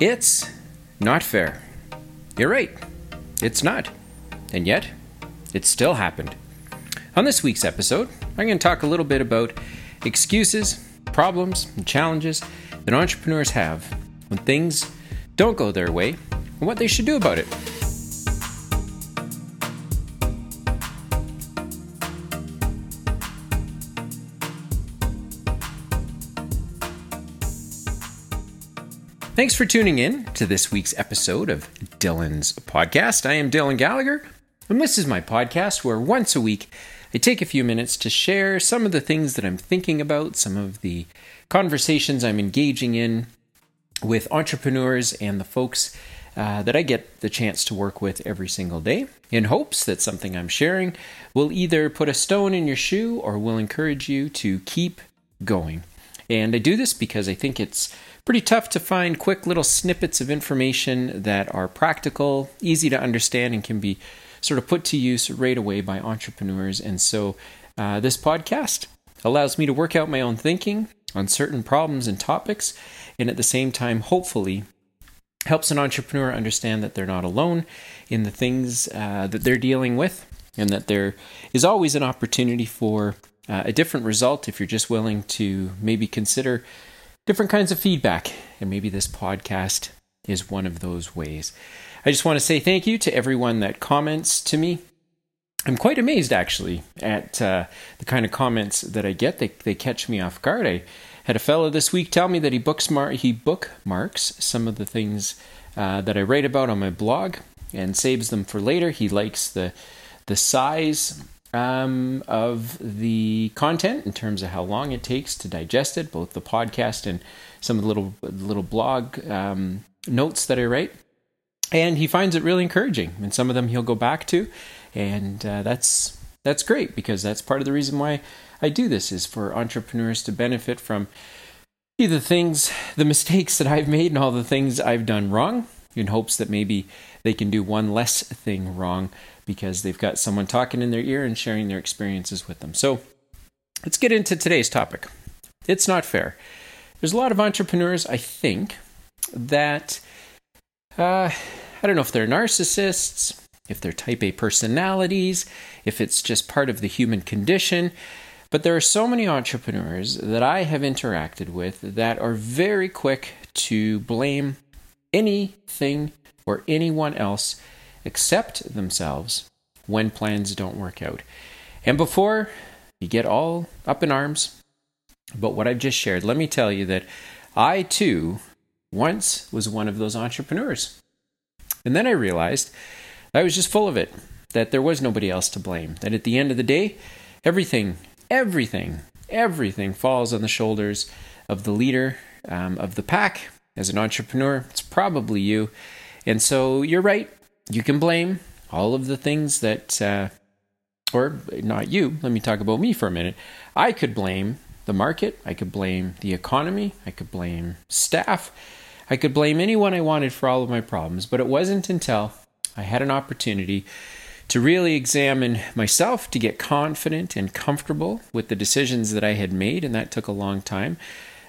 It's not fair. You're right. It's not. And yet, it still happened. On this week's episode, I'm going to talk a little bit about excuses, problems, and challenges that entrepreneurs have when things don't go their way and what they should do about it. Thanks for tuning in to this week's episode of Dylan's podcast. I am Dylan Gallagher, and this is my podcast where once a week I take a few minutes to share some of the things that I'm thinking about, some of the conversations I'm engaging in with entrepreneurs and the folks uh, that I get the chance to work with every single day, in hopes that something I'm sharing will either put a stone in your shoe or will encourage you to keep going. And I do this because I think it's pretty tough to find quick little snippets of information that are practical, easy to understand, and can be sort of put to use right away by entrepreneurs. And so uh, this podcast allows me to work out my own thinking on certain problems and topics, and at the same time, hopefully, helps an entrepreneur understand that they're not alone in the things uh, that they're dealing with, and that there is always an opportunity for uh, a different result if you're just willing to maybe consider different kinds of feedback. And maybe this podcast is one of those ways. I just want to say thank you to everyone that comments to me. I'm quite amazed actually at uh, the kind of comments that I get. They, they catch me off guard. I had a fellow this week tell me that he booksmar- he bookmarks some of the things uh, that I write about on my blog and saves them for later. He likes the the size um, of the content in terms of how long it takes to digest it, both the podcast and some of the little little blog um, notes that I write. And he finds it really encouraging, and some of them he'll go back to, and uh, that's that's great because that's part of the reason why I do this is for entrepreneurs to benefit from the things, the mistakes that I've made, and all the things I've done wrong, in hopes that maybe they can do one less thing wrong because they've got someone talking in their ear and sharing their experiences with them. So let's get into today's topic. It's not fair. There's a lot of entrepreneurs, I think, that uh, I don't know if they're narcissists, if they're type A personalities, if it's just part of the human condition. But there are so many entrepreneurs that I have interacted with that are very quick to blame anything or anyone else accept themselves when plans don't work out. And before you get all up in arms about what I've just shared, let me tell you that I too once was one of those entrepreneurs. And then I realized I was just full of it, that there was nobody else to blame, that at the end of the day, everything, everything, everything falls on the shoulders of the leader um, of the pack. As an entrepreneur, it's probably you. And so you're right, you can blame all of the things that, uh, or not you, let me talk about me for a minute. I could blame the market, I could blame the economy, I could blame staff, I could blame anyone I wanted for all of my problems, but it wasn't until I had an opportunity to really examine myself, to get confident and comfortable with the decisions that I had made, and that took a long time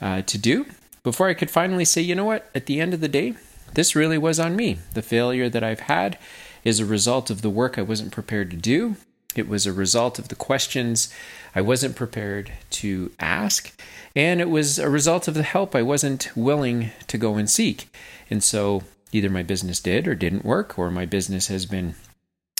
uh, to do, before I could finally say, you know what, at the end of the day, this really was on me. The failure that I've had is a result of the work I wasn't prepared to do. It was a result of the questions I wasn't prepared to ask. And it was a result of the help I wasn't willing to go and seek. And so either my business did or didn't work, or my business has been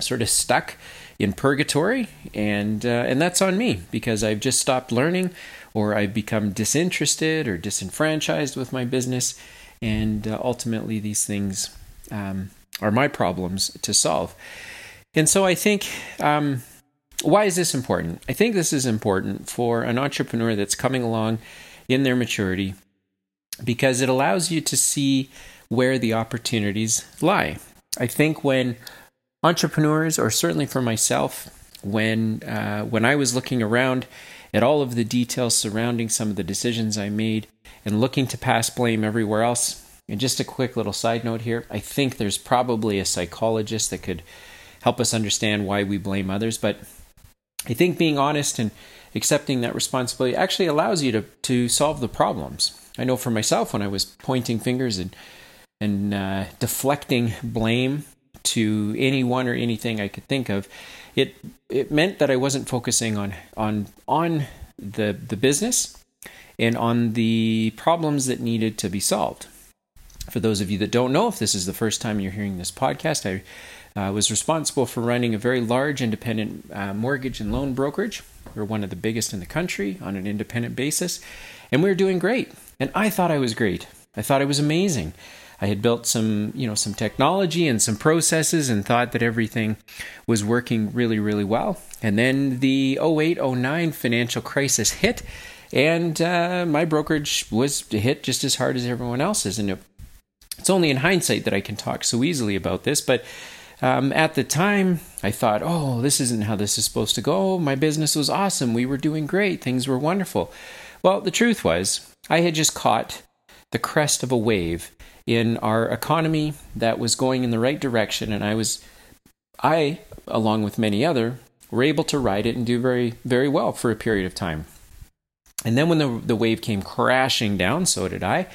sort of stuck in purgatory. And, uh, and that's on me because I've just stopped learning or I've become disinterested or disenfranchised with my business and uh, ultimately these things um, are my problems to solve. And so I think, um, why is this important? I think this is important for an entrepreneur that's coming along in their maturity because it allows you to see where the opportunities lie. I think when entrepreneurs, or certainly for myself, when uh, when I was looking around at all of the details surrounding some of the decisions I made and looking to pass blame everywhere else. And just a quick little side note here I think there's probably a psychologist that could help us understand why we blame others, but I think being honest and accepting that responsibility actually allows you to, to solve the problems. I know for myself, when I was pointing fingers and and uh, deflecting blame to anyone or anything I could think of, it it meant that I wasn't focusing on on on the the business and on the problems that needed to be solved. For those of you that don't know, if this is the first time you're hearing this podcast, I uh, was responsible for running a very large independent uh, mortgage and loan brokerage. We're one of the biggest in the country on an independent basis, and we were doing great. And I thought I was great. I thought I was amazing. I had built some, you know, some technology and some processes and thought that everything was working really, really well. And then the 08 09 financial crisis hit, and uh, my brokerage was hit just as hard as everyone else's. And it, it's only in hindsight that I can talk so easily about this, but um, at the time, I thought, oh, this isn't how this is supposed to go. My business was awesome. We were doing great. Things were wonderful. Well, the truth was, I had just caught the crest of a wave in our economy that was going in the right direction, and I was, I, along with many other, were able to ride it and do very, very well for a period of time. And then when the the wave came crashing down, so did I,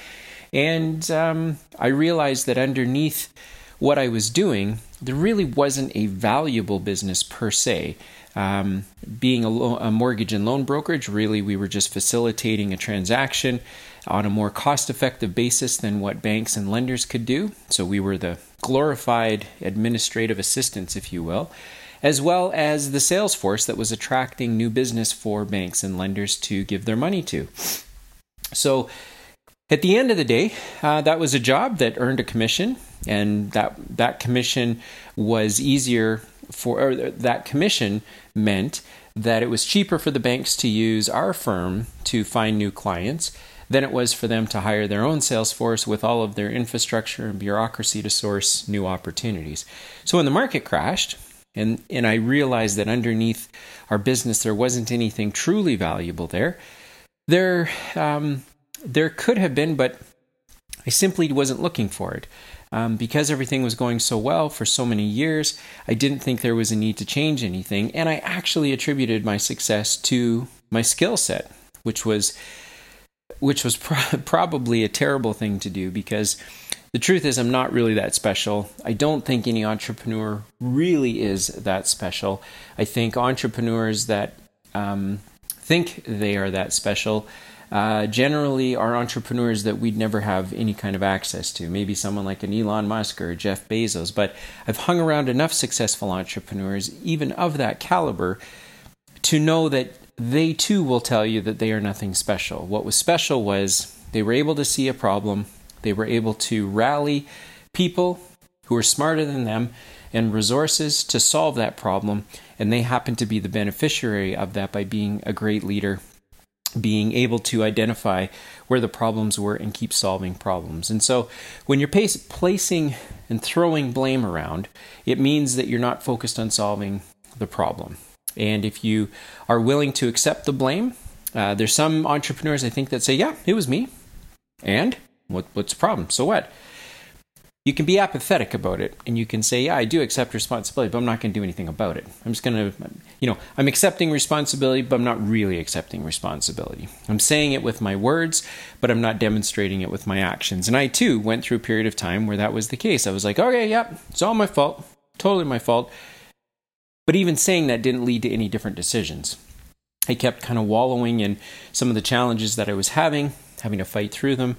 and um, I realized that underneath what I was doing, there really wasn't a valuable business per se. Um, being a, lo- a, mortgage and loan brokerage, really, we were just facilitating a transaction on a more cost effective basis than what banks and lenders could do. So we were the glorified administrative assistants, if you will, as well as the sales force that was attracting new business for banks and lenders to give their money to. So at the end of the day, uh, that was a job that earned a commission, and that that commission was easier for that commission meant that it was cheaper for the banks to use our firm to find new clients than it was for them to hire their own sales force with all of their infrastructure and bureaucracy to source new opportunities. So when the market crashed, and, and I realized that underneath our business there wasn't anything truly valuable there, there, um, there could have been, but I simply wasn't looking for it. Um, because everything was going so well for so many years, I didn't think there was a need to change anything. And I actually attributed my success to my skill set, which was which was pro- probably a terrible thing to do because the truth is, I'm not really that special. I don't think any entrepreneur really is that special. I think entrepreneurs that um, think they are that special uh, generally are entrepreneurs that we'd never have any kind of access to. Maybe someone like an Elon Musk or Jeff Bezos. But I've hung around enough successful entrepreneurs, even of that caliber, to know that they too will tell you that they are nothing special. What was special was they were able to see a problem, they were able to rally people who were smarter than them and resources to solve that problem, and they happened to be the beneficiary of that by being a great leader. Being able to identify where the problems were and keep solving problems. And so, when you're placing and throwing blame around, it means that you're not focused on solving the problem. And if you are willing to accept the blame, uh, there's some entrepreneurs I think that say, "Yeah, it was me," and what, what's the problem? So what? You can be apathetic about it, and you can say, "Yeah, I do accept responsibility, but I'm not going to do anything about it. I'm just going to, you know, I'm accepting responsibility, but I'm not really accepting responsibility. I'm saying it with my words, but I'm not demonstrating it with my actions." And I too went through a period of time where that was the case. I was like, "Okay, yep, it's all my fault, totally my fault." But even saying that didn't lead to any different decisions. I kept kind of wallowing in some of the challenges that I was having, having to fight through them.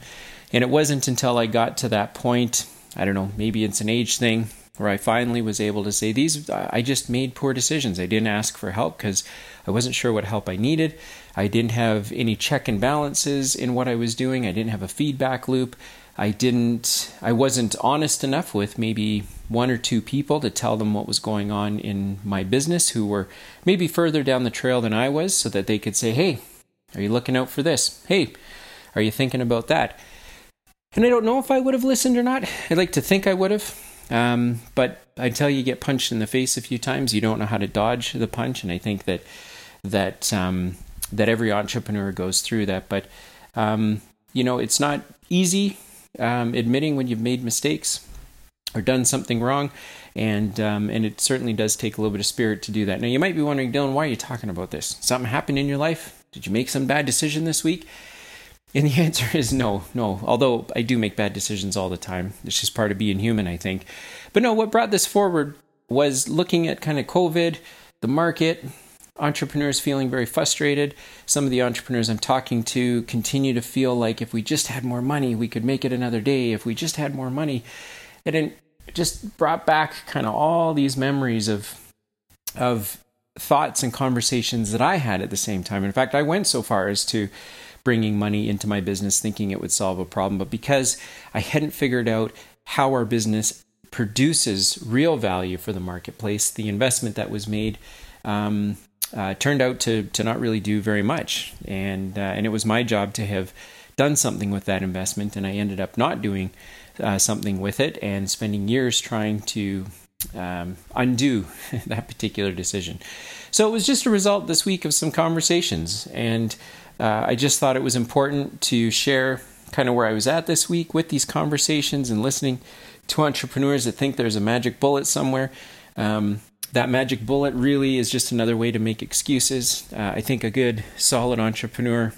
And it wasn't until I got to that point, I don't know, maybe it's an age thing, where I finally was able to say, These, I just made poor decisions. I didn't ask for help because I wasn't sure what help I needed. I didn't have any check and balances in what I was doing. I didn't have a feedback loop. I didn't, I wasn't honest enough with maybe one or two people to tell them what was going on in my business who were maybe further down the trail than I was so that they could say, hey, are you looking out for this? Hey, are you thinking about that? And I don't know if I would have listened or not. I'd like to think I would have. Um, but until you get punched in the face a few times, you don't know how to dodge the punch. And I think that that um, that every entrepreneur goes through that. But um, you know, it's not easy um, admitting when you've made mistakes or done something wrong, and um, and it certainly does take a little bit of spirit to do that. Now you might be wondering, Dylan, why are you talking about this? Something happened in your life? Did you make some bad decision this week? And the answer is no, no. Although I do make bad decisions all the time. It's just part of being human, I think. But no, what brought this forward was looking at kind of COVID, the market, entrepreneurs feeling very frustrated. Some of the entrepreneurs I'm talking to continue to feel like if we just had more money, we could make it another day. If we just had more money. And it just brought back kind of all these memories of of thoughts and conversations that I had at the same time. In fact, I went so far as to bringing money into my business thinking it would solve a problem, but because I hadn't figured out how our business produces real value for the marketplace, the investment that was made um, uh, turned out to to not really do very much, and uh, and it was my job to have done something with that investment, and I ended up not doing uh, something with it and spending years trying to um, undo that particular decision. So it was just a result this week of some conversations, and uh, I just thought it was important to share kind of where I was at this week with these conversations and listening to entrepreneurs that think there's a magic bullet somewhere. Um, that magic bullet really is just another way to make excuses. Uh, I think a good, solid entrepreneur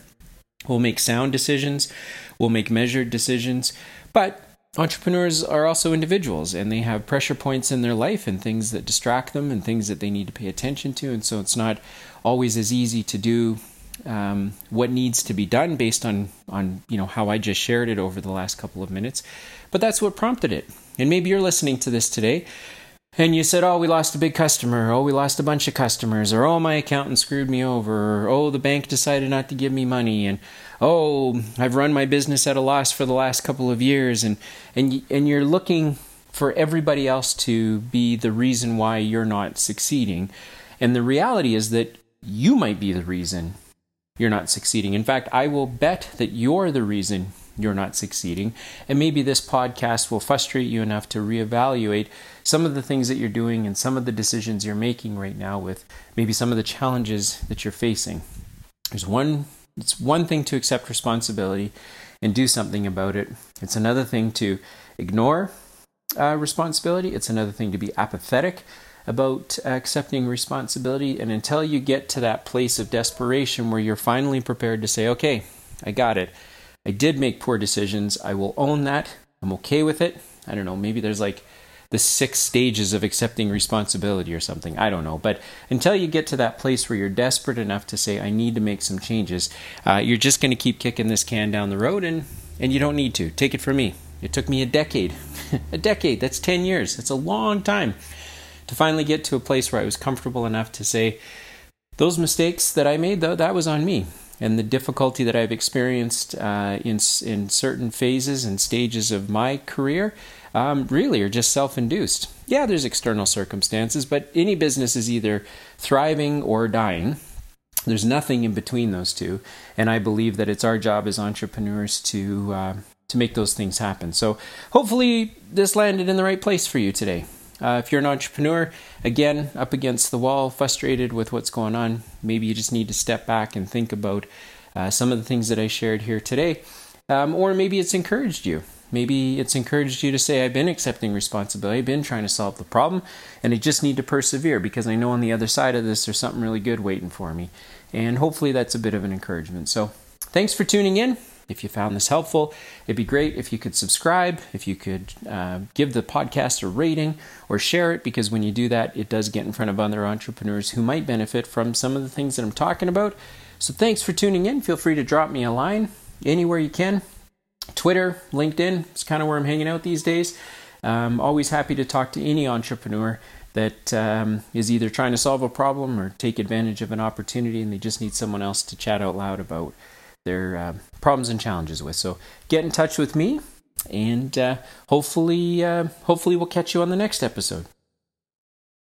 will make sound decisions, will make measured decisions, but entrepreneurs are also individuals and they have pressure points in their life and things that distract them and things that they need to pay attention to. And so it's not always as easy to do um, what needs to be done based on, on you know how I just shared it over the last couple of minutes. But that's what prompted it. And maybe you're listening to this today and you said, "Oh, we lost a big customer. Oh, we lost a bunch of customers. Or oh, my accountant screwed me over. Or oh, the bank decided not to give me money. And oh, I've run my business at a loss for the last couple of years." And and and you're looking for everybody else to be the reason why you're not succeeding. And the reality is that you might be the reason you're not succeeding. In fact, I will bet that you're the reason you're not succeeding. And maybe this podcast will frustrate you enough to reevaluate some of the things that you're doing and some of the decisions you're making right now with maybe some of the challenges that you're facing. There's one it's one thing to accept responsibility and do something about it. It's another thing to ignore uh, responsibility. It's another thing to be apathetic about accepting responsibility. And until you get to that place of desperation where you're finally prepared to say, okay, I got it. I did make poor decisions. I will own that. I'm okay with it. I don't know. Maybe there's like the six stages of accepting responsibility or something. I don't know. But until you get to that place where you're desperate enough to say, I need to make some changes, uh, you're just going to keep kicking this can down the road and, and you don't need to. Take it from me. It took me a decade. a decade. That's 10 years. That's a long time to finally get to a place where I was comfortable enough to say, those mistakes that I made, though, that was on me and the difficulty that I've experienced uh, in in certain phases and stages of my career um, really are just self-induced. Yeah, there's external circumstances, but any business is either thriving or dying. There's nothing in between those two, and I believe that it's our job as entrepreneurs to uh, to make those things happen. So hopefully, this landed in the right place for you today. Uh, if you're an entrepreneur, again, up against the wall, frustrated with what's going on, maybe you just need to step back and think about uh, some of the things that I shared here today. Um, or maybe it's encouraged you. Maybe it's encouraged you to say, I've been accepting responsibility, I've been trying to solve the problem, and I just need to persevere because I know on the other side of this there's something really good waiting for me. And hopefully that's a bit of an encouragement. So thanks for tuning in. If you found this helpful, it'd be great if you could subscribe, if you could uh, give the podcast a rating or share it, because when you do that, it does get in front of other entrepreneurs who might benefit from some of the things that I'm talking about. So thanks for tuning in. Feel free to drop me a line anywhere you can. Twitter, LinkedIn, it's kind of where I'm hanging out these days. Um, always happy to talk to any entrepreneur that um, is either trying to solve a problem or take advantage of an opportunity and they just need someone else to chat out loud about their uh, problems and challenges with. So get in touch with me, and uh, hopefully, uh, hopefully we'll catch you on the next episode.